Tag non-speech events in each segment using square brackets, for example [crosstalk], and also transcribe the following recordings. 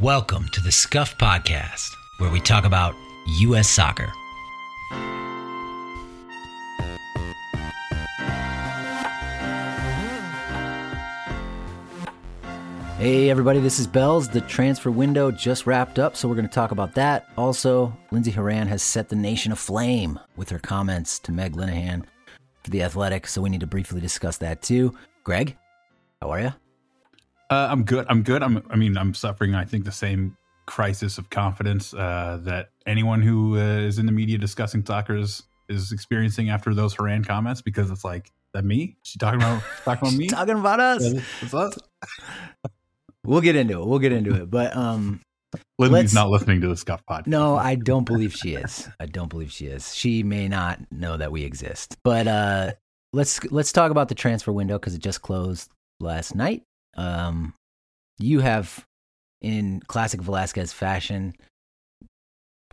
Welcome to the Scuffed Podcast, where we talk about U.S. soccer. Hey, everybody, this is Bells. The transfer window just wrapped up, so we're going to talk about that. Also, Lindsey Horan has set the nation aflame with her comments to Meg Linehan for The Athletic, so we need to briefly discuss that too. Greg, how are you? Uh, I'm good. I'm good. I'm. I mean, I'm suffering. I think the same crisis of confidence uh, that anyone who uh, is in the media discussing soccer is, is experiencing after those Horan comments because it's like that me. She talking about talking about [laughs] me. Talking about us. What's up? We'll get into it. We'll get into it. But um, Lindsey's not listening to the Scuffed podcast. no, I don't believe she is. I don't believe she is. She may not know that we exist. But uh, let's let's talk about the transfer window because it just closed last night. Um, you have, in classic Velasquez fashion,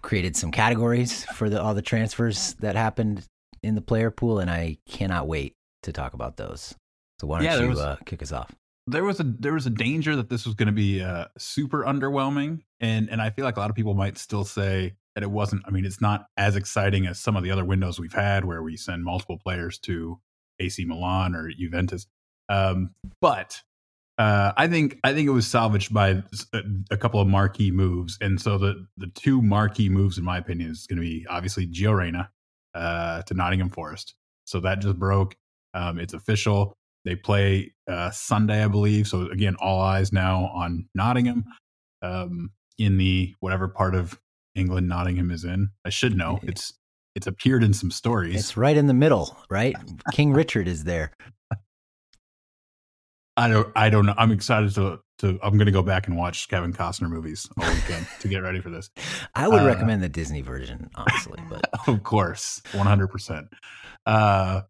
created some categories for the all the transfers that happened in the player pool, and I cannot wait to talk about those. So why don't Yeah, you was- uh, kick us off? there was a there was a danger that this was going to be uh, super underwhelming, and and I feel like a lot of people might still say that it wasn't. I mean, it's not as exciting as some of the other windows we've had, where we send multiple players to AC Milan or Juventus. Um, but uh, I think I think it was salvaged by a, a couple of marquee moves, and so the the two marquee moves, in my opinion, is going to be obviously Gio Reyna uh, to Nottingham Forest. So that just broke. Um, it's official. They play uh, Sunday, I believe. So again, all eyes now on Nottingham um, in the whatever part of England Nottingham is in. I should know. It's it's appeared in some stories. It's right in the middle, right? [laughs] King Richard is there. I don't I don't know. I'm excited to to I'm going to go back and watch Kevin Costner movies all weekend to get ready for this. [laughs] I would Uh, recommend the Disney version, honestly, but [laughs] of course, 100%. Uh,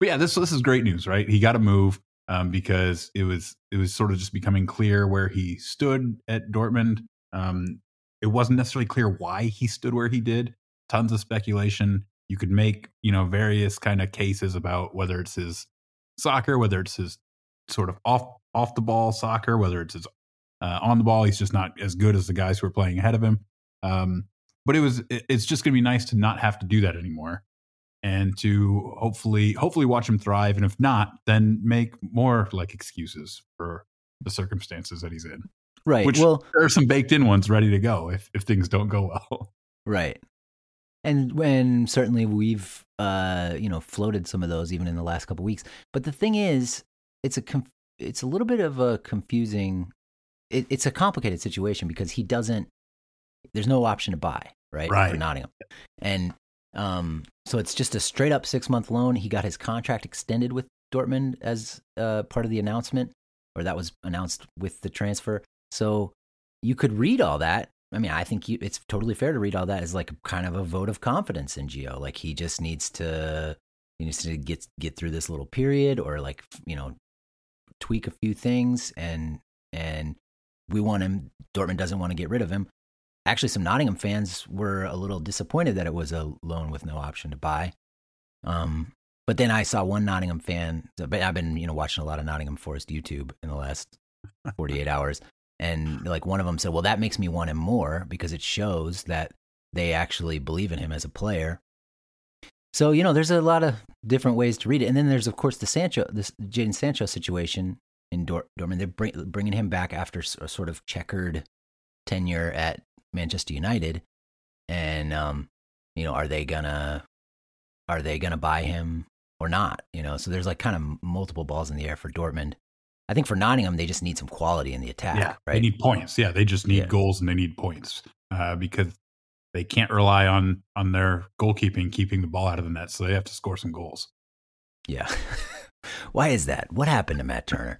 but yeah, this this is great news, right? He got a move um, because it was it was sort of just becoming clear where he stood at Dortmund. Um, it wasn't necessarily clear why he stood where he did. Tons of speculation. You could make you know various kind of cases about whether it's his soccer, whether it's his sort of off off the ball soccer, whether it's his uh, on the ball. He's just not as good as the guys who are playing ahead of him. Um, but it was it- it's just going to be nice to not have to do that anymore and to hopefully hopefully watch him thrive and if not then make more like excuses for the circumstances that he's in right. Which- well, there are some baked in ones ready to go if if things don't go well [laughs] right. And when certainly we've uh, you know floated some of those even in the last couple weeks. But the thing is, it's a conf- it's a little bit of a confusing. It, it's a complicated situation because he doesn't. There's no option to buy right, right. for. Nottingham, and um, so it's just a straight up six month loan. He got his contract extended with Dortmund as uh, part of the announcement, or that was announced with the transfer. So you could read all that. I mean, I think you, it's totally fair to read all that as like kind of a vote of confidence in Gio. Like he just needs to he needs to get get through this little period, or like you know tweak a few things, and and we want him. Dortmund doesn't want to get rid of him. Actually, some Nottingham fans were a little disappointed that it was a loan with no option to buy. Um, but then I saw one Nottingham fan. But I've been you know watching a lot of Nottingham Forest YouTube in the last [laughs] 48 hours, and like one of them said, "Well, that makes me want him more because it shows that they actually believe in him as a player." So you know, there's a lot of different ways to read it, and then there's of course the Sancho, this Jadon Sancho situation in Dor- Dortmund. They're bring, bringing him back after a sort of checkered tenure at Manchester United, and um, you know, are they gonna are they gonna buy him or not? You know, so there's like kind of multiple balls in the air for Dortmund. I think for Nottingham, they they need points yeah they just need Yeah. goals and they need points because they can't rely on on their goalkeeping keeping the ball out of the net so they have to score some goals Yeah. [laughs] Why is that? What happened to Matt Turner?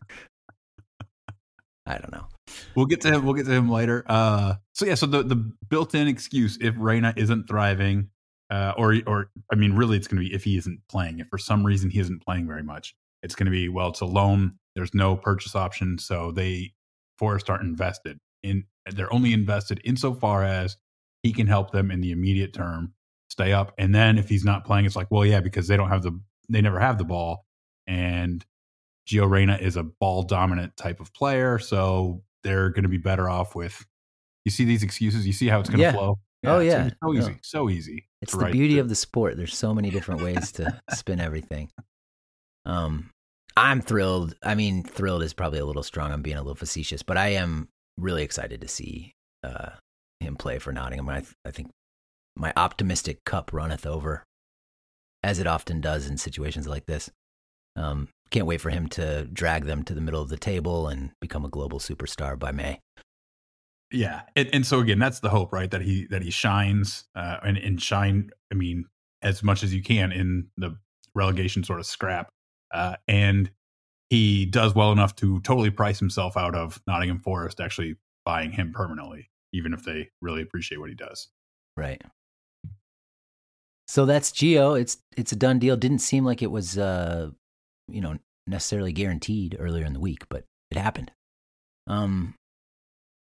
I don't know. We'll get to him. We'll get to him later. Uh, so yeah, so the the built-in excuse if Reyna isn't thriving, uh, or or I mean, really, it's going to be if he isn't playing. If for some reason he isn't playing very much, it's going to be well, it's a loan. There's no purchase option, so they Forest aren't invested in. They're only invested insofar as he can help them in the immediate term stay up. And then if he's not playing, it's like, well, yeah, because they don't have the they never have the ball, and Gio Reyna is a ball dominant type of player, so they're going to be better off with You see these excuses. You see how it's going to Yeah. flow. Oh, yeah. gonna be so No. easy, so easy. It's the beauty the- of the sport. There's so many different ways to [laughs] spin everything. Um, I'm thrilled. I mean, thrilled is probably a little strong. I'm being a little facetious, but I am really excited to see uh, him play for Nottingham. I, I think my optimistic cup runneth over, as it often does in situations like this. Um, can't wait for him to drag them to the middle of the table and become a global superstar by May. Yeah, and, and so again, that's the hope, right? That he that he shines uh, and and shine. I mean, as much as you can in the relegation sort of scrap, uh, and he does well enough to totally price himself out of Nottingham Forest actually buying him permanently, even if they really appreciate what he does. Right. So that's Gio. It's it's a done deal. Didn't seem like it was uh you know necessarily guaranteed earlier in the week, but it happened. Um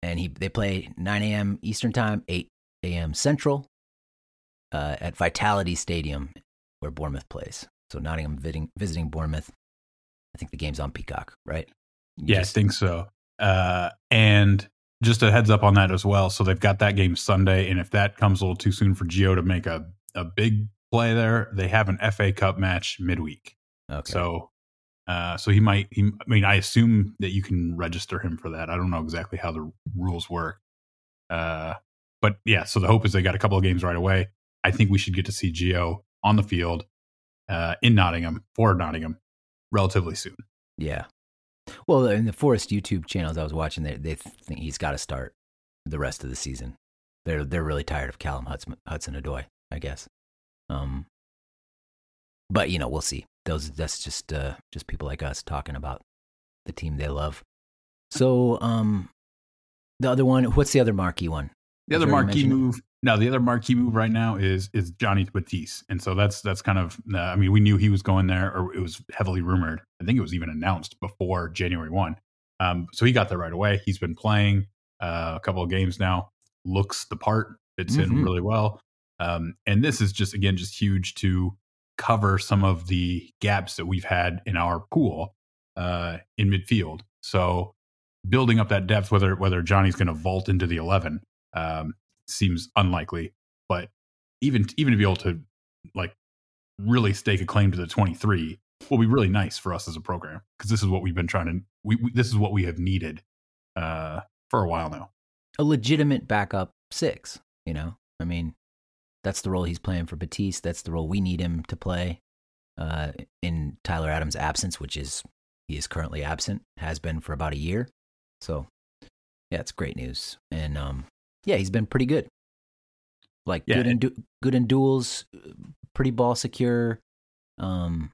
and he they play 9 a.m. Eastern time, 8 a.m. Central, uh, at Vitality Stadium where Bournemouth plays. So Nottingham visiting visiting Bournemouth. I think the game's on Peacock, right? You Yeah, just- I think so. Uh, and just a heads up on that as well. So they've got that game Sunday, and if that comes a little too soon for Gio to make a, a big play there, they have an FA Cup match midweek. okay. So, uh, so he might. He, I mean, I assume that you can register him for that. I don't know exactly how the rules work. Uh, but yeah, so the hope is they got a couple of games right away. I think we should get to see Gio on the field uh, in Nottingham for Nottingham relatively soon. Yeah. Well, in the Forest YouTube channels I was watching, they they think he's got to start the rest of the season. They're they're really tired of Callum Hudson Hudson Odoi, I guess. Um, but you know, we'll see. Those that's just uh, just people like us talking about the team they love. So, um, the other one, what's the other marquee one? The other marquee move, no, the other marquee move right now is is Johnny Betis, and so that's that's kind of. Uh, I mean, we knew he was going there, or it was heavily rumored. I think it was even announced before January one. Um, so he got there right away. He's been playing uh, a couple of games now. Looks the part. Fits in Mhm. really well. Um, and this is just again just huge to cover some of the gaps that we've had in our pool uh, in midfield. So building up that depth, whether whether Johnny's going to vault into the eleven, um, seems unlikely. But even even to be able to like really stake a claim to the twenty three will be really nice for us as a program because this is what we've been trying to. We, we this is what we have needed uh, for a while now. a legitimate backup six. You know, I mean, that's the role he's playing for Betis. That's the role we need him to play uh, in Tyler Adams' absence, which is he is currently absent, has been for about a year. So, yeah, it's great news, and um, yeah, he's been pretty good. Like Yeah, good in du- good in duels, pretty ball secure, um,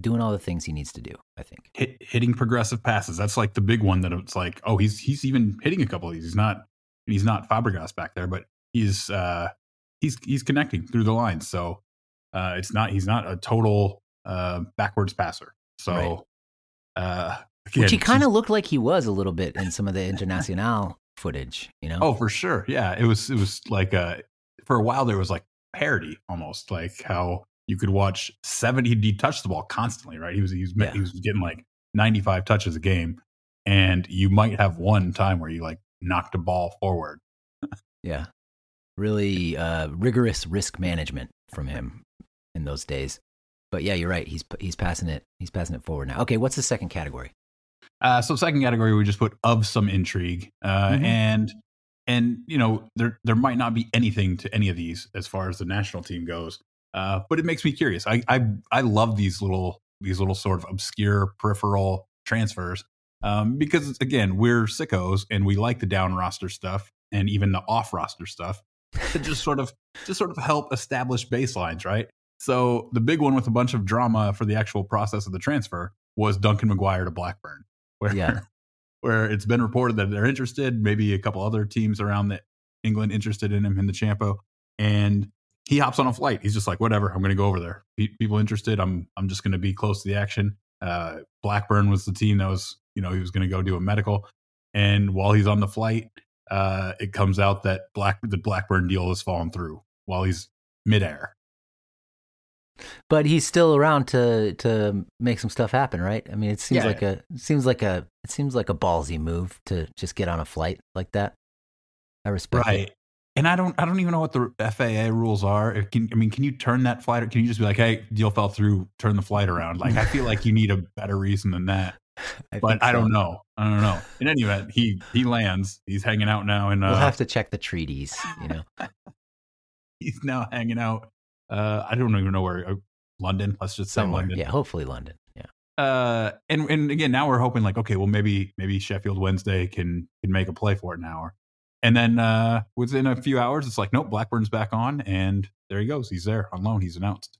doing all the things he needs to do. I think. Hit, hitting progressive passes. That's like the big one that it's like, oh, he's he's even hitting a couple of these. He's not he's not Fabregas back there, but he's uh, he's he's connecting through the lines. So uh, it's not he's not a total uh, backwards passer. So Right. uh, Which he kind of looked like he was a little bit in some of the international footage. You know. Oh, for sure. Yeah, it was it was like uh for a while there was like parody almost like how you could watch 70 he'd touch the ball constantly, right? He was he was, Yeah. he was getting like 95 touches a game and you might have one time where you like knocked a ball forward. Yeah. Really uh, rigorous risk management from him in those days. But yeah, you're right. He's he's passing it. He's passing it forward now. Okay, what's the second category? Uh, so second category, we just put of some intrigue, uh, Mhm. and and you know there there might not be anything to any of these as far as the national team goes, uh, but it makes me curious. I I I love these little these little sort of obscure peripheral transfers um, because again we're sickos and we like the down roster stuff and even the off roster stuff to just sort of just sort of help establish baselines, right? So the big one with a bunch of drama for the actual process of the transfer was Duncan McGuire to Blackburn, where Yeah. [laughs] where it's been reported that they're interested, maybe a couple other teams around the England interested in him in the Champo, and he hops on a flight. He's just like, whatever, I'm going to go over there. People interested, I'm I'm just going to be close to the action. Uh, Blackburn was the team that was, you know, he was going to go do a medical, and while he's on the flight, uh, it comes out that Black the Blackburn deal has fallen through while he's midair. But he's still around to to make some stuff happen, right? I mean, it seems Yeah. like a seems like a it seems like a ballsy move to just get on a flight like that. I respect right. it. And I don't, I don't even know what the FAA rules are. It Can, I mean, can you turn that flight? Or can you just be like, "Hey, deal fell through. Turn the flight around." Like, I feel like you need a better reason than that. [laughs] I But I so. don't know. I don't know. In any event, he he lands. He's hanging out now, and uh, We'll have to check the treaties. You know, [laughs] he's now hanging out. Uh, I don't even know where. Uh, London. Let's just say somewhere. London. Yeah, hopefully London. Yeah. uh and and again now we're hoping like okay well maybe maybe sheffield wednesday can can make a play for it now and then uh within a few hours it's like nope blackburn's back on and there he goes he's there on loan he's announced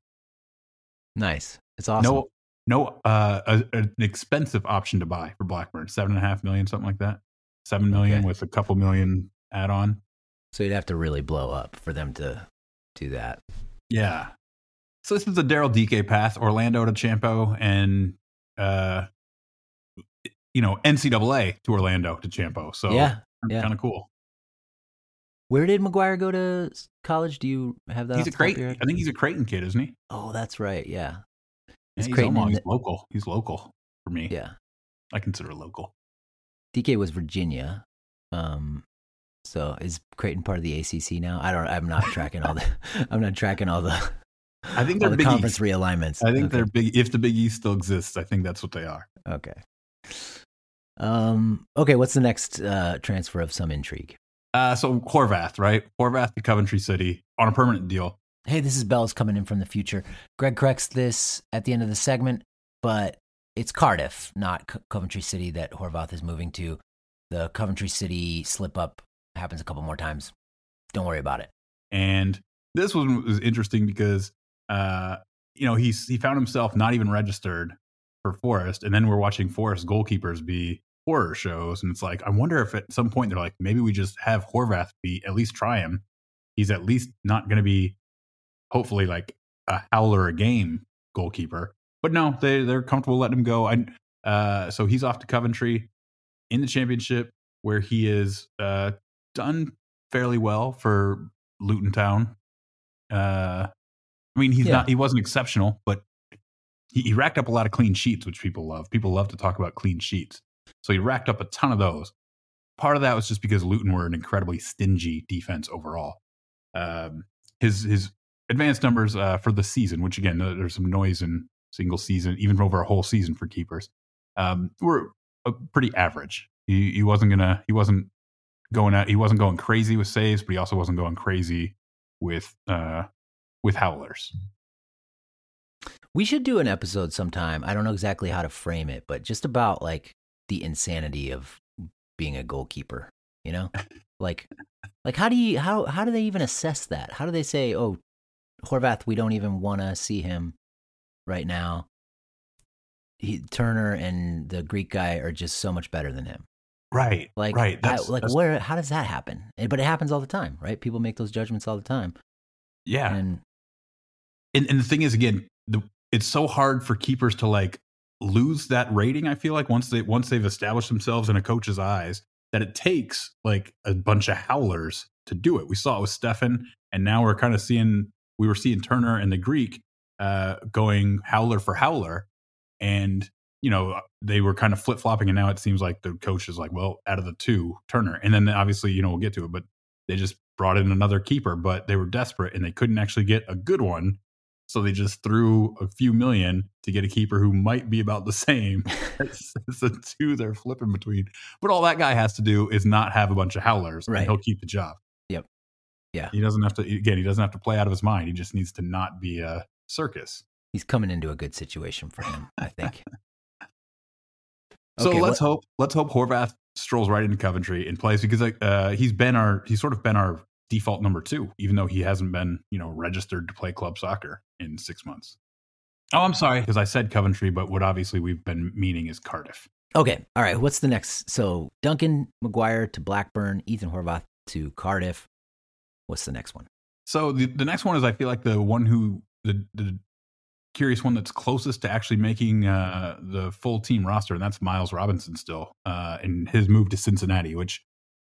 Nice. It's awesome. no no uh a, an expensive option to buy for blackburn seven and a half million something like that seven million Okay. with a couple million add-on So you'd have to really blow up for them to do that. Yeah so this is the Daryl Dike path orlando to champo and uh you know ncaa to orlando to champo so yeah. yeah. kind of cool Where did McGuire go to college? Do you have that? he's a Creighton. I think he's a Creighton kid, isn't he? Oh, that's right. Yeah. Yeah, he's, Creighton he's local. He's local for me. Yeah. I consider local. Dike was Virginia. Um, so is Creighton part of the ACC now? I don't. I'm not tracking all the. [laughs] I'm not tracking all the. I think they're the Big conference East. realignments. I think okay. they're big. If the Big East still exists, I think that's what they are. okay. Um. Okay. What's the next uh, transfer of some intrigue? Uh, so Horvath, right? Horvath to Coventry City on a permanent deal. Hey, this is Bells coming in from the future. Greg corrects this at the end of the segment, but it's Cardiff, not Co- Coventry City, that Horvath is moving to. The Coventry City slip up happens a couple more times. Don't worry about it. And this one was interesting because, uh, you know, he's he found himself not even registered for Forest, and then we're watching Forest goalkeepers be horror shows, and it's like I wonder if at some point they're like maybe we just have Horvath be at least try him. He's at least not going to be, hopefully, like a howler a game goalkeeper. But no, they they're comfortable letting him go. I uh, so he's off to Coventry in the championship where he is uh, done fairly well for Luton Town. Uh, I mean, he's Yeah. not he wasn't exceptional, but he, he racked up a lot of clean sheets, which people love. People love to talk about clean sheets, so he racked up a ton of those. Part of that was just because Luton were an incredibly stingy defense overall. Um, his his advanced numbers uh, for the season, which again, there's some noise in single season, even over a whole season for keepers, um, were uh, pretty average. He, he wasn't gonna, he wasn't going out, he wasn't going crazy with saves, but he also wasn't going crazy with uh, with howlers. We should do an episode sometime. I don't know exactly how to frame it, but just about like the insanity of being a goalkeeper, you know? [laughs] Like like how do you how how do they even assess that? How do they say, "Oh, Horvath, we don't even want to see him right now." He, Turner and the Greek guy are just so much better than him. Right, Like, right. I- like that's- where? How does that happen? But it happens all the time, right? People make those judgments all the time, yeah. and and, and the thing is again the, it's so hard for keepers to like lose that rating i feel like once they once they've established themselves in a coach's eyes that it takes like a bunch of howlers to do it we saw it with steffen and now we're kind of seeing we were seeing turner and the greek uh going howler for howler and you know uh, they were kind of flip-flopping and now it seems like the coach is like well out of the two turner and then obviously you know we'll get to it but they just brought in another keeper but they were desperate and they couldn't actually get a good one so they just threw a few million to get a keeper who might be about the [laughs] same [laughs] as, as the two they're flipping between. But all that guy has to do is not have a bunch of howlers, Right. and he'll keep the job. Yep. Yeah. He doesn't have to. Again, he doesn't have to play out of his mind. He just needs to not be a circus. he's coming into a good situation for him, I think. So Okay, let's what- hope. Let's hope Horvath strolls right into Coventry and plays because uh, he's been our. He's sort of been our default number two, even though he hasn't been you know registered to play club soccer in six months. Oh, I'm sorry because I said Coventry, but what obviously we've been meaning is Cardiff. Okay. All right. What's the next? So Duncan McGuire to Blackburn, Ethan Horvath to Cardiff. What's the next one? So the, the next one is I feel like the one who the the curious one that's closest to actually making uh, the full team roster, and that's Miles Robinson still, uh, and his move to Cincinnati, which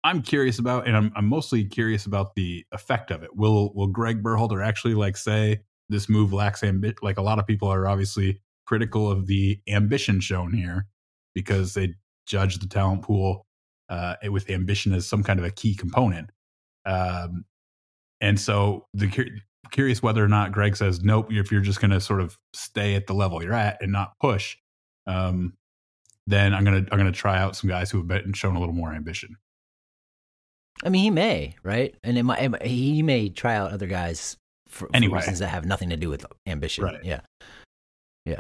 I'm curious about, and I'm I'm mostly curious about the effect of it. Will will Greg Berhalter actually like say this move lacks ambition? Like a lot of people are obviously critical of the ambition shown here because they judge the talent pool uh, with ambition as some kind of a key component. Um, and so the curious whether or not Greg says nope if you're just going to sort of stay at the level you're at and not push. Um, then I'm gonna I'm gonna try out some guys who have been shown a little more ambition. I mean, he may, right? And it might, it might- he may try out other guys for, for Anyway. reasons that have nothing to do with ambition. Right. Yeah. Yeah.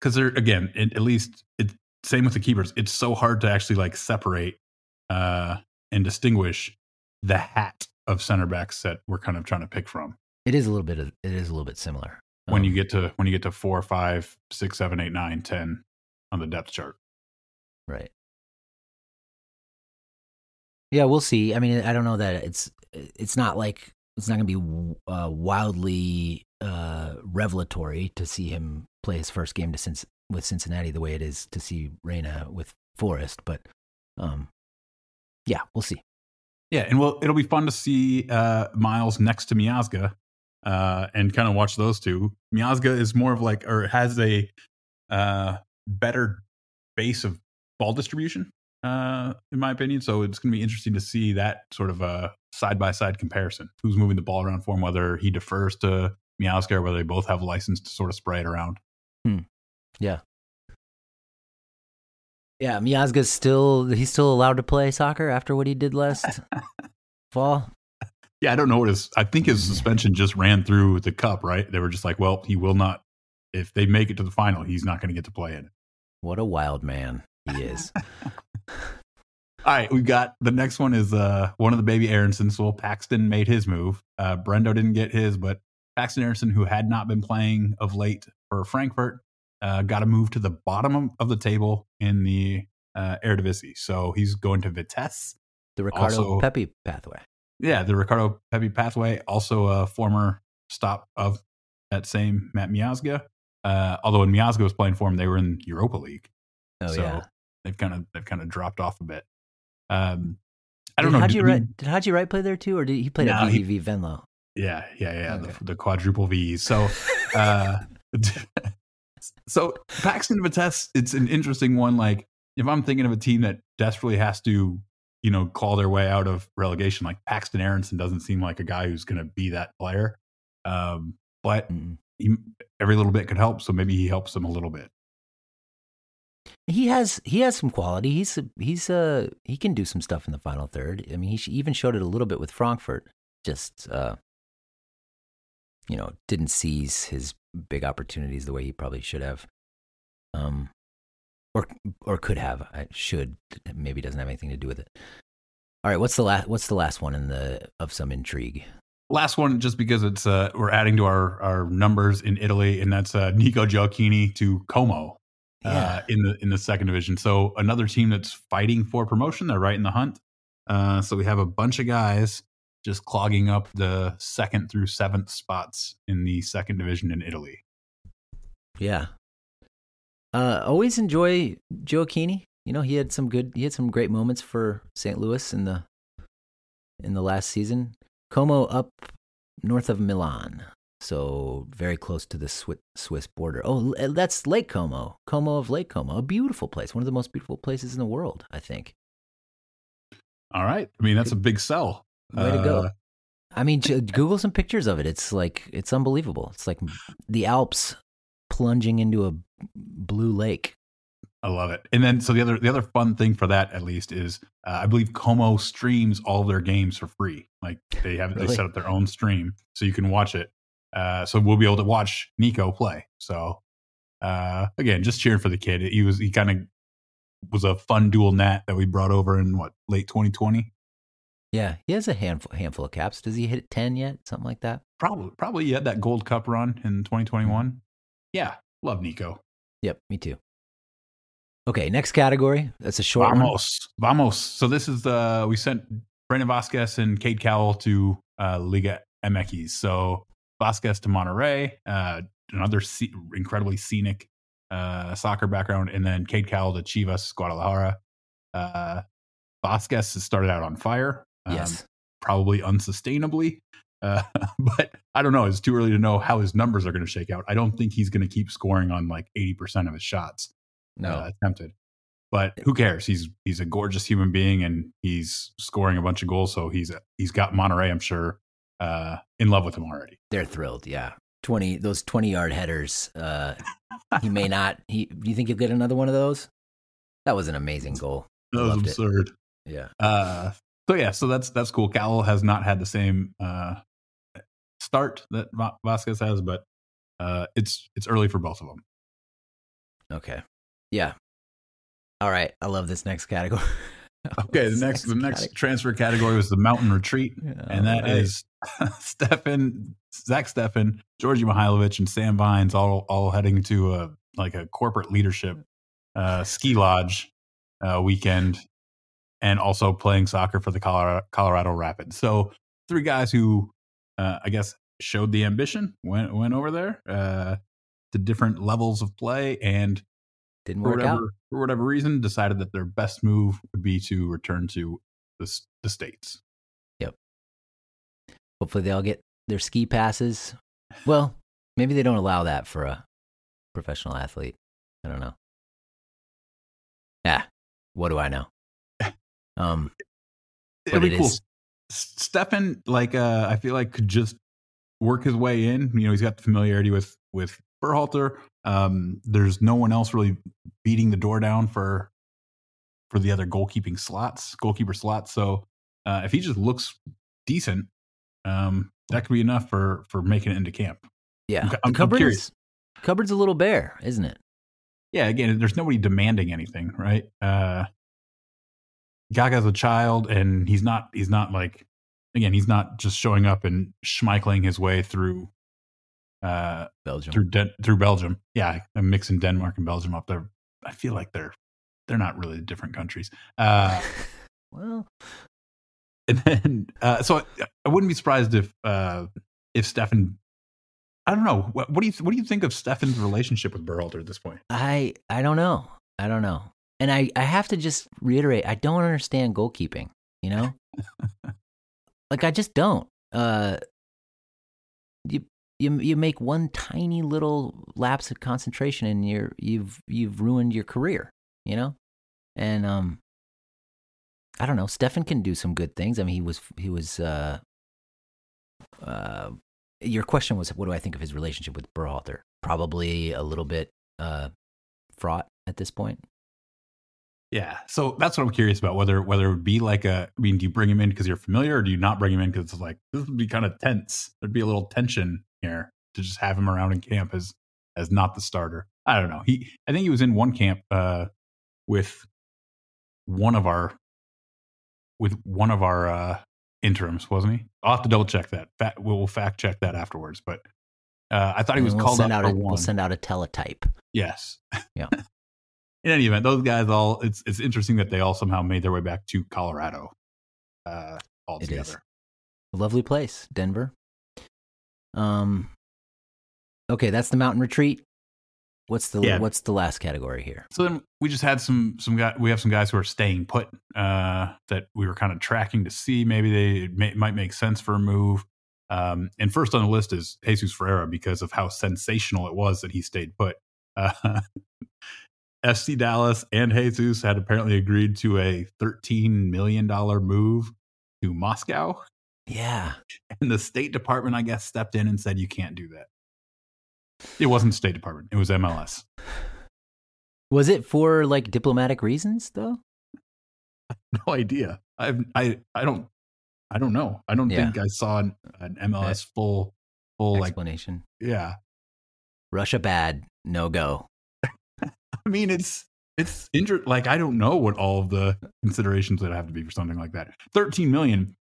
Because they're again it, at least it same with the keepers it's so hard to actually like separate uh and distinguish the hat of center backs that we're kind of trying to pick from It is a little bit of, it is a little bit similar. when you Um, get to when you get to four five six seven eight nine ten on the depth chart Right. Yeah, we'll see. I mean, I don't know that it's it's not like it's not going to be uh, wildly uh, revelatory to see him play his first game to Cinc- with Cincinnati the way it is to see Reyna with Forest, but um, yeah, we'll see. yeah and well it'll be fun to see uh miles next to miazga uh and kind of watch those two miazga is more of like or has a uh better base of ball distribution uh, in my opinion. So it's going to be interesting to see that sort of a side by side comparison. Who's moving the ball around for him, whether he defers to Miazga or whether they both have license to sort of spray it around. Hmm. Yeah. Yeah, Miazga's still he's still allowed to play soccer after what he did last [laughs] fall. Yeah, I don't know what his. I think his suspension just ran through the cup. Right? They were just like, well, he will not. If they make it to the final, he's not going to get to play in it. What a wild man he is. [laughs] All right, we've got the next one is uh one of the baby Aaronsons. Well, Paxton made his move. Uh, Brendo didn't get his, but Paxten Aaronson, who had not been playing of late for Frankfurt, uh, got a move to the bottom of the table in the uh, Eredivisie. So he's going to Vitesse. The Ricardo Also- Pepi pathway. Yeah, the Ricardo Pepi pathway, also a former stop of that same Matt Miazga. Uh, although when Miazga was playing for him, they were in Europa League. Oh so yeah. they've kind of they've kind of dropped off a bit. Um, I don't did know. Haji do- Wright, did Haji Wright play there too, or did he play No, at he- VVV Venlo? Yeah, yeah, yeah. Okay. The, the quadruple V's. So, [laughs] uh, [laughs] so Paxton Vitesse, it's an interesting one. Like, if I'm thinking of a team that desperately has to, you know, claw their way out of relegation, like Paxten Aaronson doesn't seem like a guy who's going to be that player. Um, but Mm. he, every little bit could help. So maybe he helps them a little bit. He has he has some quality. He's he's uh he can do some stuff in the final third. I mean, he even showed it a little bit with Frankfurt. Just uh, you know, didn't seize his big opportunities the way he probably should have. Um, or or could have. I should maybe doesn't have anything to do with it. All right, what's the last what's the last one in the of some intrigue? Last one, just because it's uh, we're adding to our our numbers in Italy, and that's uh, Nico Gioacchini to Como. uh, in the in the second division. So another team that's fighting for promotion. They're right in the hunt. Uh, so we have a bunch of guys just clogging up the second through seventh spots in the second division in Italy. Yeah. Uh, always enjoy Gioacchini. You know, he had some good, he had some great moments for St. Louis in the in the last season. Como up north of Milan, so very close to the Swiss, border. Oh, that's Lake Como, Como of Lake Como, a beautiful place, one of the most beautiful places in the world, I think. All right. I mean, that's a big sell. Way to go. Uh, I mean, Google some pictures of it. It's like it's unbelievable. It's like the Alps plunging into a blue lake. I love it. And then, so the other the other fun thing for that at least is, uh, I believe Como streams all their games for free. Like they have Really? they set up their own stream, so you can watch it. Uh, so we'll be able to watch Nico play. So uh, again, just cheering for the kid. He was he kind of was a fun dual nat that we brought over in what late 2020. Yeah, he has a handful handful of caps. Does he hit ten yet? Something like that. Probably probably he had that Gold Cup run in 2021. Yeah, love Nico. Yep, me too. Okay, next category. That's a short one. Vamos, vamos. So this is the we sent Brandon Vasquez and Cade Cowell to uh, Liga MX. So Vasquez to Monterrey, uh, another sce- incredibly scenic uh, soccer background, and then Cade Cowell to Chivas Guadalajara. Uh, Vasquez has started out on fire, um, yes. probably unsustainably. Uh, [laughs] but I don't know. It's too early to know how his numbers are going to shake out. I don't think he's going to keep scoring on like 80% of his shots No. uh, attempted. but who cares? He's he's a gorgeous human being, and he's scoring a bunch of goals. So he's he's got Monterrey, I'm sure, uh, in love with him already. They're thrilled. Yeah, twenty those twenty yard headers. Uh, he may not. He. Do you think he'll get another one of those? That was an amazing goal. That was Loved it. absurd. Yeah. Uh, so yeah, so that's that's cool. Cal has not had the same uh, start that Vasquez has, but uh, it's it's early for both of them. Okay. Yeah. All right. I love this next category. [laughs] Okay, the This next the next category. transfer category was the Mountain Retreat, and that right. is [laughs] Steffen, Zack Steffen, Djordje Mihailovic, and Sam Vines all all heading to a like a corporate leadership uh, ski [laughs] lodge uh, weekend, and also playing soccer for the Colorado, Colorado Rapids. So three guys who uh, I guess showed the ambition, went went over there uh, to different levels of play, and didn't work whatever out. for whatever reason decided that their best move would be to return to the the states. Yep. Hopefully, they all get their ski passes. Well, maybe they don't allow that for a professional athlete. I don't know. Yeah. What do I know? [laughs] Um. It'd be it cool. Steffen, like uh, I feel like could just work his way in. You know, he's got the familiarity with with Berhalter. Um, there's no one else really beating the door down for for the other goalkeeping slots, goalkeeper slots. So uh, if he just looks decent, um, that could be enough for for making it into camp. Yeah. I'm- I'm- I'm cupboard curious. is- cupboard's a little bare, isn't it? yeah, again, there's nobody demanding anything, right? Uh Gaga's a child and he's not he's not like again, he's not just showing up and schmeichling his way through uh Belgium. through Den- through Belgium. Yeah, I'm mixing Denmark and Belgium up there. I feel like they're they're not really different countries. Uh [laughs] well, and then uh so I, I wouldn't be surprised if uh if Steffen I don't know. What, what do you what do you think of Steffen's relationship with Berhalter at this point? I I don't know. I don't know. And I I have to just reiterate, I don't understand goalkeeping, you know? [laughs] like I just don't. Uh you you you make one tiny little lapse of concentration and you're you've you've ruined your career, you know? And um I don't know, Steffen can do some good things. I mean, he was he was uh uh your question was what do I think of his relationship with Berhalter? Probably a little bit uh fraught at this point. Yeah, so that's what I'm curious about whether whether it would be like a. I mean, do you bring him in because you're familiar, or do you not bring him in because it's like this would be kind of tense? There'd be a little tension here to just have him around in camp as as not the starter. I don't know. He, I think he was in one camp uh, with one of our with one of our uh, interims, wasn't he? I'll have to double check that. Fa- we'll fact check that afterwards. But uh, I thought he was we'll called up a. We'll send out a teletype. Yes. Yeah. In any event, those guys all it's it's interesting that they all somehow made their way back to Colorado uh all It is. together. A lovely place, Denver. Um. Okay, that's the mountain retreat. What's the Yeah. What's the last category here? So then we just had some some guy we have some guys who are staying put uh that we were kind of tracking to see maybe they may, might make sense for a move. Um and first on the list is Jesus Ferreira because of how sensational it was that he stayed put. Uh, [laughs] FC Dallas and Jesus had apparently agreed to a $13 million move to Moscow. Yeah, And the State Department, I guess, stepped in and said, you can't do that. It wasn't the State Department, it was MLS. was it for like diplomatic reasons though? [laughs] No idea. I've, I, I don't, I don't know. I don't Yeah. think I saw an, an MLS eh, full, full, like, Explanation. yeah. Russia bad, no go. I mean, it's, it's injured. Like, I don't know what all of the considerations would have to be for something like that. 13 million.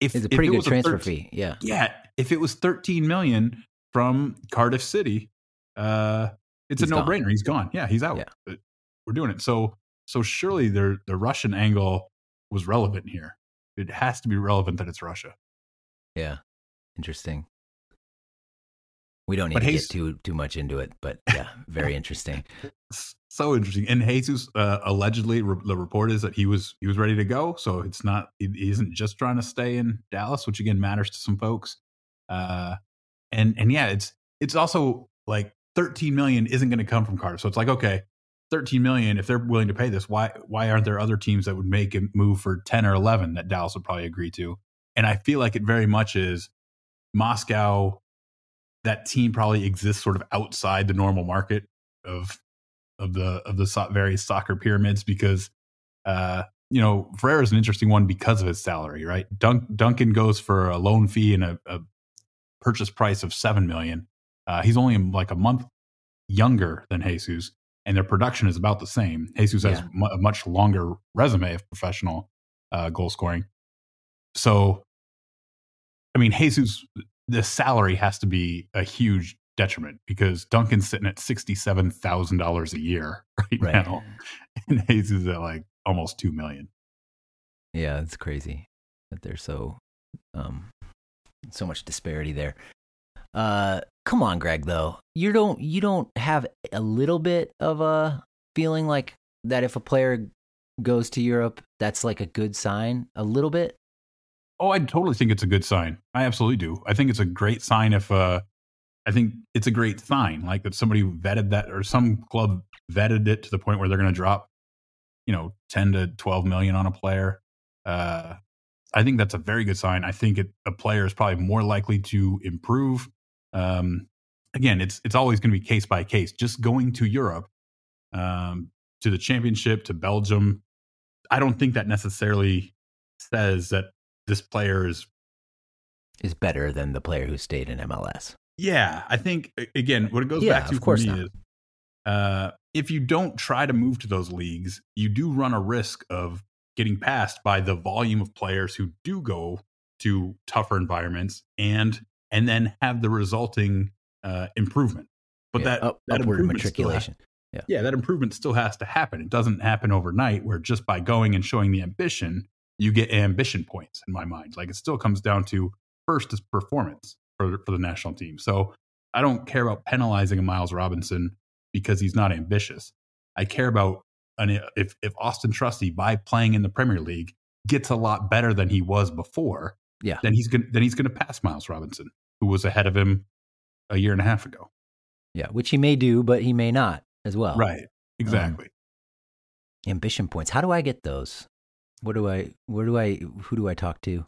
If, It's a pretty good transfer 13 fee. Yeah, Yeah, if it was 13 million from Cardiff City, uh, it's He's a no-brainer. He's gone. Yeah, he's out. Yeah. But We're doing it. So, so surely the the Russian angle was relevant here. It has to be relevant that it's Russia. yeah. Interesting. We don't need But to Hayes- get too too much into it, but yeah, very interesting. So interesting. And Jesus uh, allegedly, re- the report is that he was he was ready to go. So it's not he, he isn't just trying to stay in Dallas, which again matters to some folks. Uh, and and yeah, it's it's also like 13 million isn't going to come from Cardiff. So it's like okay, 13 million. If they're willing to pay this, why why aren't there other teams that would make a move for 10 or 11 that Dallas would probably agree to? And I feel like it very much is Moscow. That team probably exists sort of outside the normal market of of the of the so- various soccer pyramids because uh, you know Ferreira is an interesting one because of his salary, right? Dunk, Duncan goes for a loan fee and a, a purchase price of seven million. Uh, he's only like a month younger than Jesus, and their production is about the same. Jesus has Yeah. mu- a much longer resume of professional uh, goal scoring. So, I mean, Jesus, the salary has to be a huge detriment because Duncan's sitting at sixty-seven thousand dollars a year [laughs] right, Right. now, and Jesus is at like almost two million. Yeah, it's crazy that there's so um so much disparity there. Uh come on, Greg though. You don't you don't have a little bit of a feeling like that if a player goes to Europe, that's like a good sign a little bit? Oh, I totally think it's a good sign. I absolutely do. I think it's a great sign if uh I think it's a great sign like that somebody vetted that or some club vetted it to the point where they're going to drop you know 10 to 12 million on a player. Uh I think that's a very good sign. I think it, a player is probably more likely to improve. Um again, it's it's always going to be case by case. Just going to Europe um to the championship to Belgium, I don't think that necessarily says that this player is Is better than the player who stayed in MLS. Yeah, I think again, what it goes Yeah, back to of for course me is uh, if you don't try to move to those leagues, you do run a risk of getting passed by the volume of players who do go to tougher environments and and then have the resulting uh, improvement. But Yeah, that, up- that upward still has- matriculation. yeah, that improvement still has to happen. It doesn't happen overnight where just by going and showing the ambition, you get ambition points in my mind. Like it still comes down to first is performance for, for the national team. So I don't care about penalizing a Miles Robinson because he's not ambitious. I care about an, if, if Austin Trusty, by playing in the Premier League, gets a lot better than he was before, Yeah. then he's gonna then he's gonna pass Miles Robinson, who was ahead of him a year and a half ago. Yeah, which he may do, but he may not as well. Right. Um, exactly. Ambition points. How do I get those? What do I where do I who do I talk to?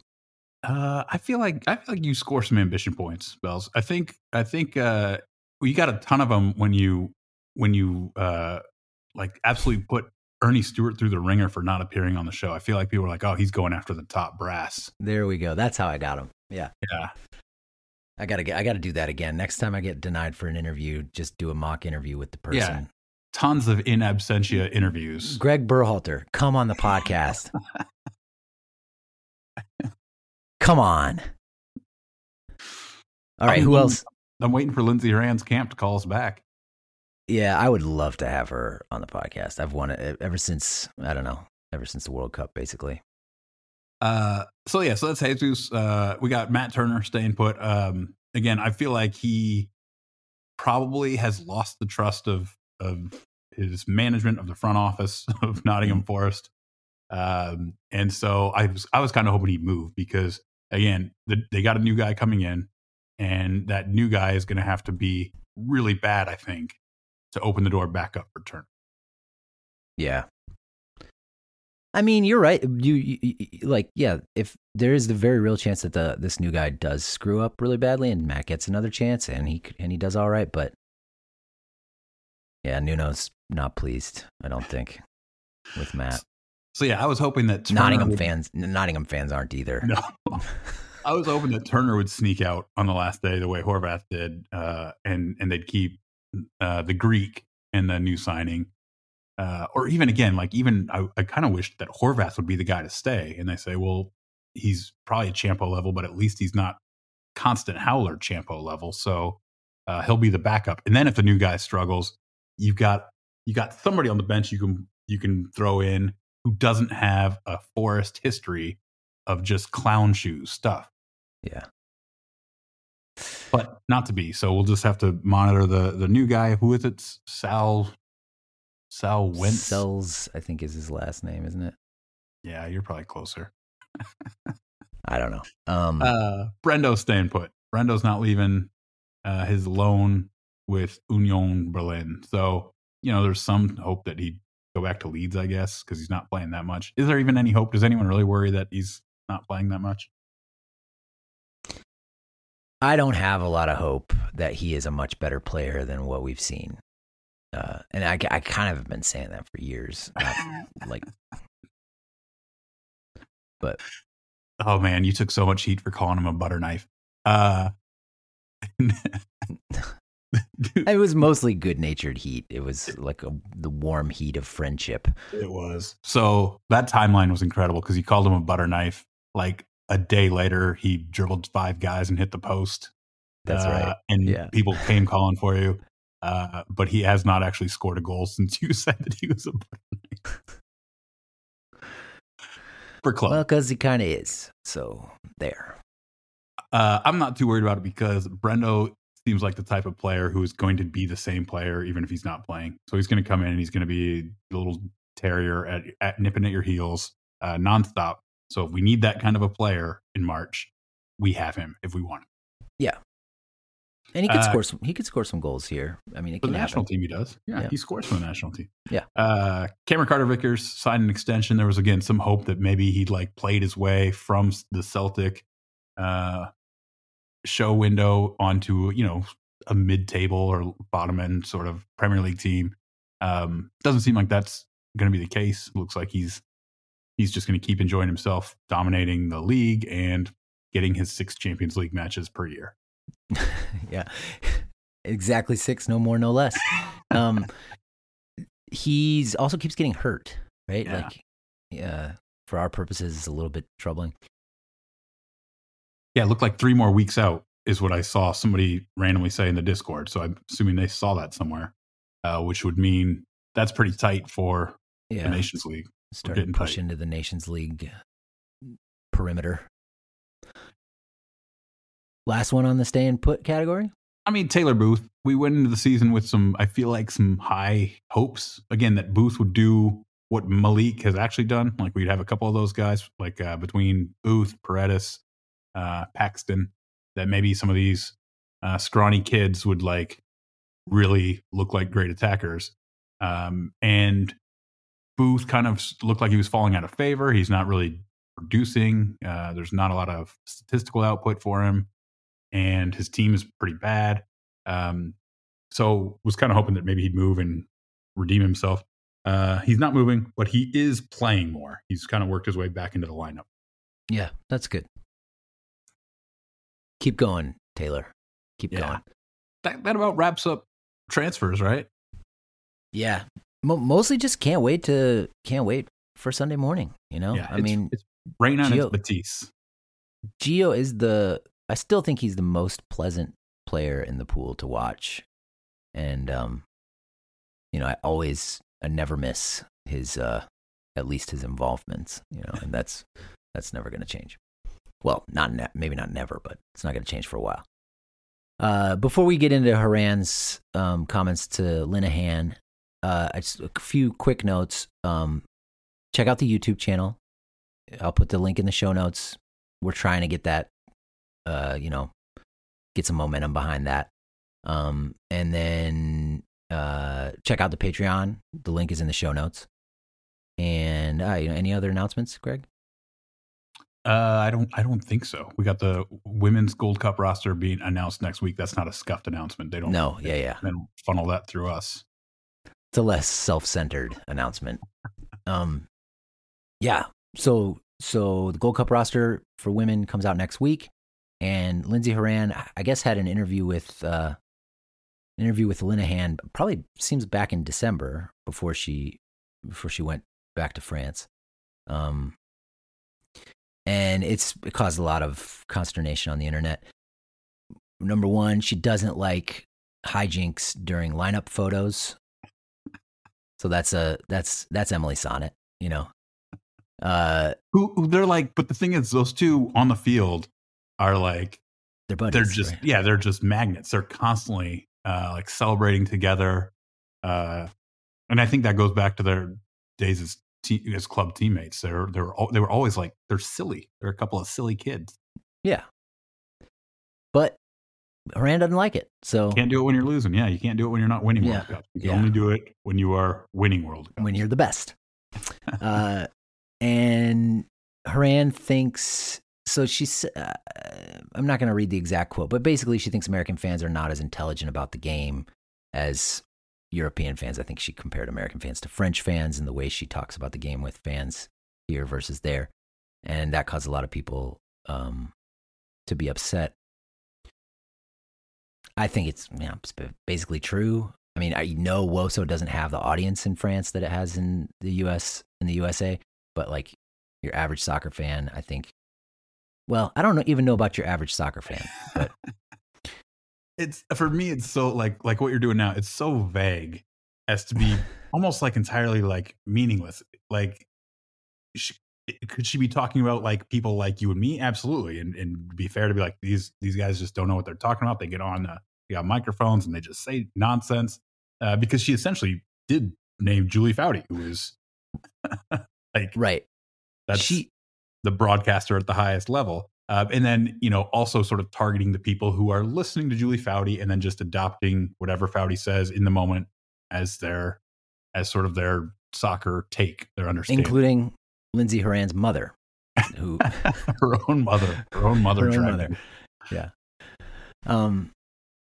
Uh, I feel like I feel like you score some ambition points, Bells. I think I think uh, you got a ton of them when you when you uh, like absolutely put Earnie Stewart through the ringer for not appearing on the show. I feel like people are like, oh, he's going after the top brass. There we go. That's how I got him. Yeah. Yeah, I gotta get. I gotta do that again. Next time I get denied for an interview, just do a mock interview with the person. Yeah. Tons of in absentia interviews. Greg Berhalter, come on the podcast. [laughs] come on. All right. I'm Who else? I'm waiting for Lindsey Horan's camp to call us back. Yeah, I would love to have her on the podcast. I've wanted it ever since I don't know, ever since the World Cup, basically. Uh, so yeah, so that's Jesus. Uh, we got Matt Turner staying put. Um, again, I feel like he probably has lost the trust of of his management of the front office [laughs] of Nottingham Forest. Um, and so I was I was kind of hoping he'd move because again, the, they got a new guy coming in, and that new guy is going to have to be really bad, I think, to open the door back up for Turner. Yeah. I mean, you're right. You, you, you- like, yeah. If there is the very real chance that the this new guy does screw up really badly, and Matt gets another chance, and he and he does all right, but yeah, Nuno's not pleased. I don't think with Matt. So yeah, I was hoping that Turner Nottingham would- fans, Nottingham fans aren't either. No. I was hoping that Turner would sneak out on the last day the way Horvath did, uh, and and they'd keep uh, the Greek and the new signing, uh, or even again, like even I, I kind of wished that Horvath would be the guy to stay, and they say, well, he's probably a Champo level, but at least he's not constant Howler Champo level, so uh, he'll be the backup. And then if the new guy struggles, you've got you got somebody on the bench you can you can throw in who doesn't have a Forest history of just clown shoes stuff, Yeah, but not to be. So we'll just have to monitor the the new guy. Who is it? Sal Sal Wentz. Sells, I think is his last name, isn't it? Yeah, you're probably closer. [laughs] I don't know. Um, Uh, Brendo's staying put. Brendo's not leaving uh, his loan with Union Berlin. So you know, there's some hope that he'd go back to Leeds, I guess, because he's not playing that much. Is there even any hope? Does anyone really worry that he's not playing that much? I don't have a lot of hope that he is a much better player than what we've seen. Uh, and I, I kind of have been saying that for years. Like, but oh man, you took so much heat for calling him a butter knife. Uh, [laughs] [laughs] [laughs] [laughs] it was mostly good natured heat. It was like a, the warm heat of friendship. It was. So that timeline was incredible because he called him a butter knife. Like a day later, he dribbled five guys and hit the post. That's uh, right. And yeah. people came [laughs] calling for you. Uh, but he has not actually scored a goal [laughs] since you said that he was a butter knife. For club. Well, because he kind of is. So there. Uh, I'm not too worried about it because Brendo seems like the type of player who is going to be the same player even if he's not playing. So he's going to come in and he's going to be a little terrier at, at nipping at your heels uh, nonstop. So if we need that kind of a player in March, we have him if we want him. Yeah. And he could uh, score some. He could score some goals here. I mean, for the national team, he does. Yeah, yeah, he scores for the national team. Yeah. Uh, Cameron Carter Vickers signed an extension. There was again some hope that maybe he'd like played his way from the Celtic uh, show window onto you know a mid-table or bottom end sort of Premier League team. Um, doesn't seem like that's going to be the case. Looks like he's he's just going to keep enjoying himself, dominating the league and getting his six Champions League matches per year. [laughs] yeah, exactly six, no more, no less. Um, he's also keeps getting hurt, right? Yeah. Like, yeah, for our purposes, it's a little bit troubling. Yeah, it looked like three more weeks out is what I saw somebody randomly say in the Discord. So I'm assuming they saw that somewhere, uh, which would mean that's pretty tight for yeah. the Nations League. Starting to push tight. into the Nations League perimeter. Last one on the stay and put category. I mean, Taylor Booth. We went into the season with some, I feel like, some high hopes. Again, that Booth would do what Malik has actually done. Like we'd have a couple of those guys, like uh, between Booth, Paredes, uh, Paxten, that maybe some of these uh, scrawny kids would like really look like great attackers. Um, and Booth kind of looked like he was falling out of favor. He's not really producing. Uh, there's not a lot of statistical output for him, and his team is pretty bad. Um, so was kind of hoping that maybe he'd move and redeem himself. Uh, he's not moving, but he is playing more. He's kind of worked his way back into the lineup. Yeah, that's good. Keep going, Taylor. Keep yeah. going. That, that about wraps up transfers, right? Yeah, mostly just can't wait to can't wait for Sunday morning. You know, yeah, I mean, it's rain on Gio, Matisse. Gio is the. I still think he's the most pleasant player in the pool to watch, and um, you know, I always, I never miss his, uh, at least his involvements. You know, and that's that's never going to change. Well, not ne- maybe not never, but it's not going to change for a while. Uh, before we get into Horan's um, comments to Linehan, uh, just a few quick notes. Um, check out the YouTube channel. I'll put the link in the show notes. We're trying to get that, uh, you know, get some momentum behind that. Um, and then uh, check out the Patreon. The link is in the show notes. And uh, you know, any other announcements, Greg? Uh, I don't. I don't think so. We got the women's Gold Cup roster being announced next week. That's not a scuffed announcement. They don't. No. Yeah. Yeah. Then funnel that through us. It's a less self-centered announcement. Um, yeah. So so the Gold Cup roster for women comes out next week, and Lindsey Horan, I guess, had an interview with uh, an interview with Linehan. Probably seems back in December before she before she went back to France. Um, and it's it caused a lot of consternation on the internet. Number one, she doesn't like hijinks during lineup photos. So that's a that's that's Emily Sonnett, you know. Uh who, they're like but the thing is those two on the field are like they're buddies, they're just right? yeah, they're just magnets. They're constantly uh like celebrating together. Uh and I think that goes back to their days as te- as club teammates. They're they're they were always like they're silly. They're a couple of silly kids. Yeah, but Horan doesn't like it. So Can't do it when you're losing. Yeah, you can't do it when you're not winning World Yeah. Cup. You can Yeah. only do it when you are winning World Cup. when you're the best. uh, and Horan thinks so. She's. Uh, I'm not going to read the exact quote, but basically, she thinks American fans are not as intelligent about the game as European fans. I think she compared American fans to French fans and the way she talks about the game with fans here versus there, and that caused a lot of people um, to be upset. I think it's it's basically true. I mean, I know Woso doesn't have the audience in France that it has in the US in the USA, but like your average soccer fan, I think. Well, I don't know, even know about your average soccer fan, but [laughs] it's for me it's so like like what you're doing now it's so vague as to be [laughs] almost like entirely like meaningless like sh could she be talking about like people like you and me absolutely and and be fair to be like these these guys just don't know what they're talking about they get on uh, they got microphones and they just say nonsense uh, because she essentially did name Julie Foudy who is [laughs] like right. that's she the broadcaster at the highest level. Uh, and then, you know, also sort of targeting the people who are listening to Julie Foudy and then just adopting whatever Foudy says in the moment as their, as sort of their soccer take, their understanding. including Lindsey Horan's mother, who [laughs] her own mother, her own mother. Her own mother. Yeah. Um.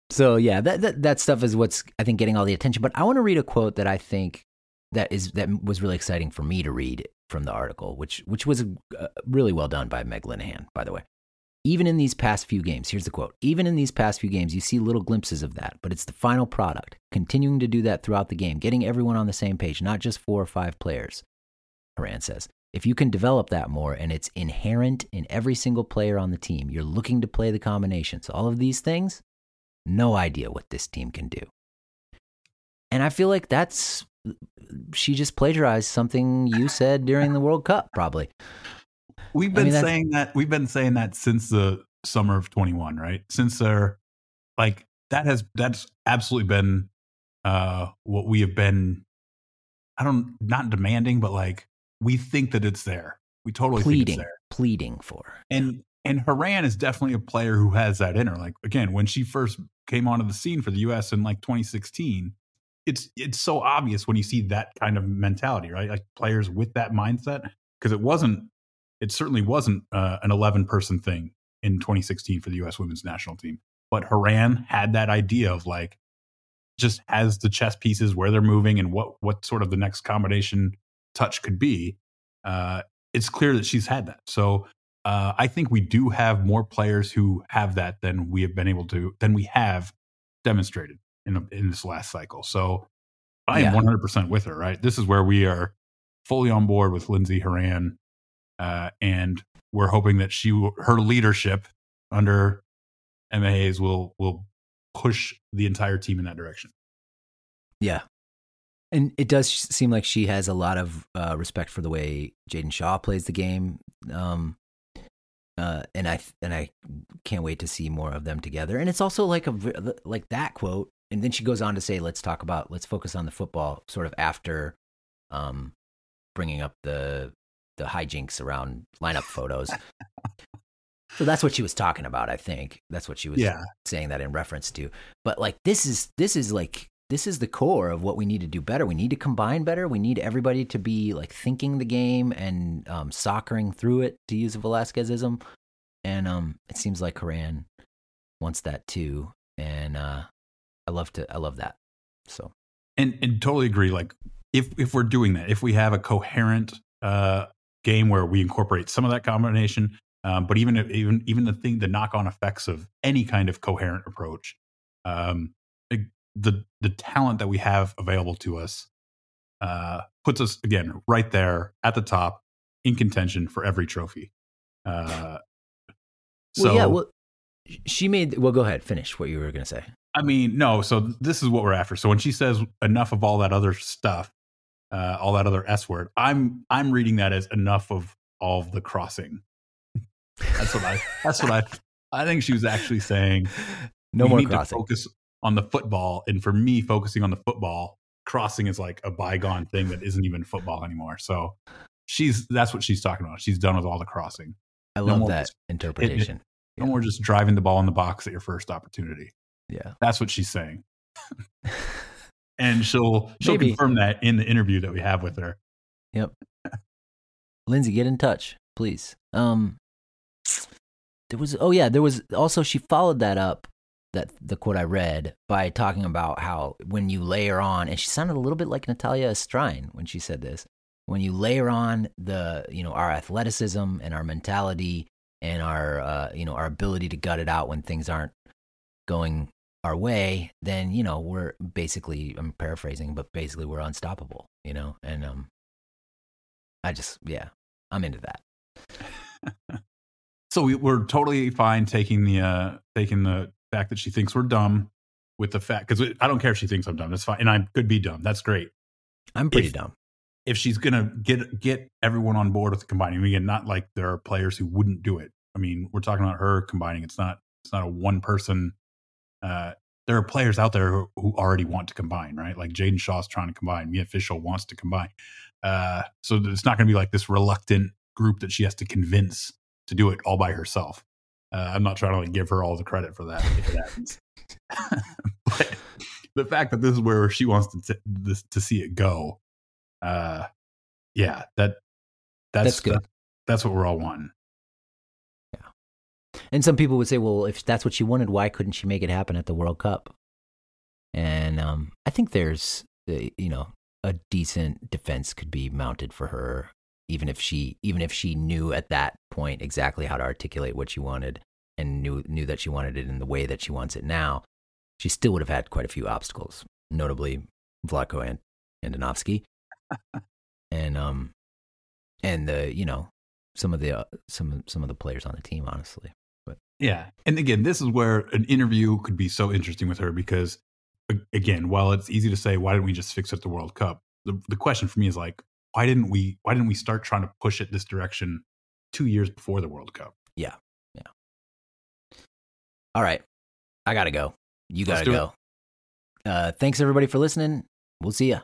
So yeah, that, that that stuff is what's I think getting all the attention. But I want to read a quote that I think that is that was really exciting for me to read from the article, which which was uh, really well done by Meg Linehan, by the way. Even in these past few games, here's the quote. Even in these past few games, you see little glimpses of that, but it's the final product. Continuing to do that throughout the game, getting everyone on the same page, not just four or five players. Horan says. If you can develop that more and it's inherent in every single player on the team, you're looking to play the combinations, all of these things, no idea what this team can do. And I feel like that's, she just plagiarized something you said during the World Cup, probably. We've I been mean, saying that, we've been saying that since the summer of 21, right? Since they're like, that has, that's absolutely been uh, what we have been, I don't, not demanding, but like, we think that it's there. We totally think pleading, it's there. pleading for. And and Horan is definitely a player who has that in her. Like again, when she first came onto the scene for the US in like 2016, it's it's so obvious when you see that kind of mentality, right? Like players with that mindset. Because it wasn't, it certainly wasn't uh, an 11 person thing in 2016 for the US women's national team. But Horan had that idea of like, just has the chess pieces where they're moving and what what sort of the next combination touch could be. Uh, it's clear that she's had that. So uh, I think we do have more players who have that than we have been able to than we have demonstrated in in this last cycle. So I am Yeah. 100% with her. Right, this is where we are fully on board with Lindsey Horan, uh, and we're hoping that she will- her leadership under Emma Hayes will will push the entire team in that direction. Yeah. And it does seem like she has a lot of uh, respect for the way Jaedyn Shaw plays the game. Um, uh, and I and I can't wait to see more of them together. And it's also like a like that quote. And then she goes on to say, "Let's talk about let's focus on the football." Sort of after, um, bringing up the the hijinks around lineup photos. [laughs] so that's what she was talking about. I think that's what she was Yeah. saying that in reference to. But like this is this is like this is the core of what we need to do better. We need to combine better. We need everybody to be like thinking the game and um, soccering through it, to use a Velasquezism. And um, it seems like Horan wants that too. And uh, I love to I love that. So and and totally agree like if if we're doing that if we have a coherent uh game where we incorporate some of that combination um but even if, even even the thing the knock on effects of any kind of coherent approach um it- the the talent that we have available to us uh puts us again right there at the top in contention for every trophy uh so well, yeah, well, she made. Well, go ahead, finish what you were going to say. I mean, no. So this is what we're after. So when she says enough of all that other stuff, uh, all that other S word, I'm I'm reading that as enough of all of the crossing. That's what I. That's what I. I think she was actually saying. No more need crossing. to focus on the football, and for me, focusing on the football, crossing is like a bygone thing that isn't even football anymore. So she's that's what she's talking about. She's done with all the crossing. I love more that dis- interpretation. No more just driving the ball in the box at your first opportunity. Yeah. That's what she's saying. and she'll she'll Maybe. confirm that in the interview that we have with her. Yep. Lindsey, get in touch, please. Um, there was oh yeah, there was also she followed that up that the quote I read by talking about how when you layer on, and she sounded a little bit like Natalia Estrine when she said this. When you layer on the you know our athleticism and our mentality and our uh, you know our ability to gut it out when things aren't going our way, then you know we're basically I'm paraphrasing, but basically we're unstoppable. You know, and um, I just yeah, I'm into that. [laughs] So we, we're totally fine taking the uh taking the fact that she thinks we're dumb with the fact because I don't care if she thinks I'm dumb. That's fine, and I could be dumb. That's great. I'm pretty If- dumb. If she's gonna get get everyone on board with the combining, again, not like there are players who wouldn't do it. I mean, we're talking about her combining. It's not it's not a one person. Uh, there are players out there who, who already want to combine, right? Like Jaedyn Shaw's trying to combine. Mia Fishel wants to combine. Uh, so it's not going to be like this reluctant group that she has to convince to do it all by herself. Uh, I'm not trying to like give her all the credit for that if it happens. [laughs] but the fact that this is where she wants to t- this, to see it go, uh, yeah, that that's, That's good. that- that's what we're all wanting. And some people would say, well, if that's what she wanted, why couldn't she make it happen at the World Cup? And um, I think there's, uh, you know, a decent defense could be mounted for her, even if she, even if she knew at that point exactly how to articulate what she wanted and knew knew that she wanted it in the way that she wants it now. She still would have had quite a few obstacles, notably Vlatko and Andonovski, and um, and the you know some of the uh, some some of the players on the team, honestly. Yeah. And again, this is where an interview could be so interesting with her because, again, while it's easy to say, why didn't we just fix it at the World Cup? The, the question for me is like, why didn't we, why didn't we start trying to push it this direction two years before the World Cup? Yeah, yeah. All right. I got to go. You gotta go. Uh, thanks everybody for listening. We'll see ya.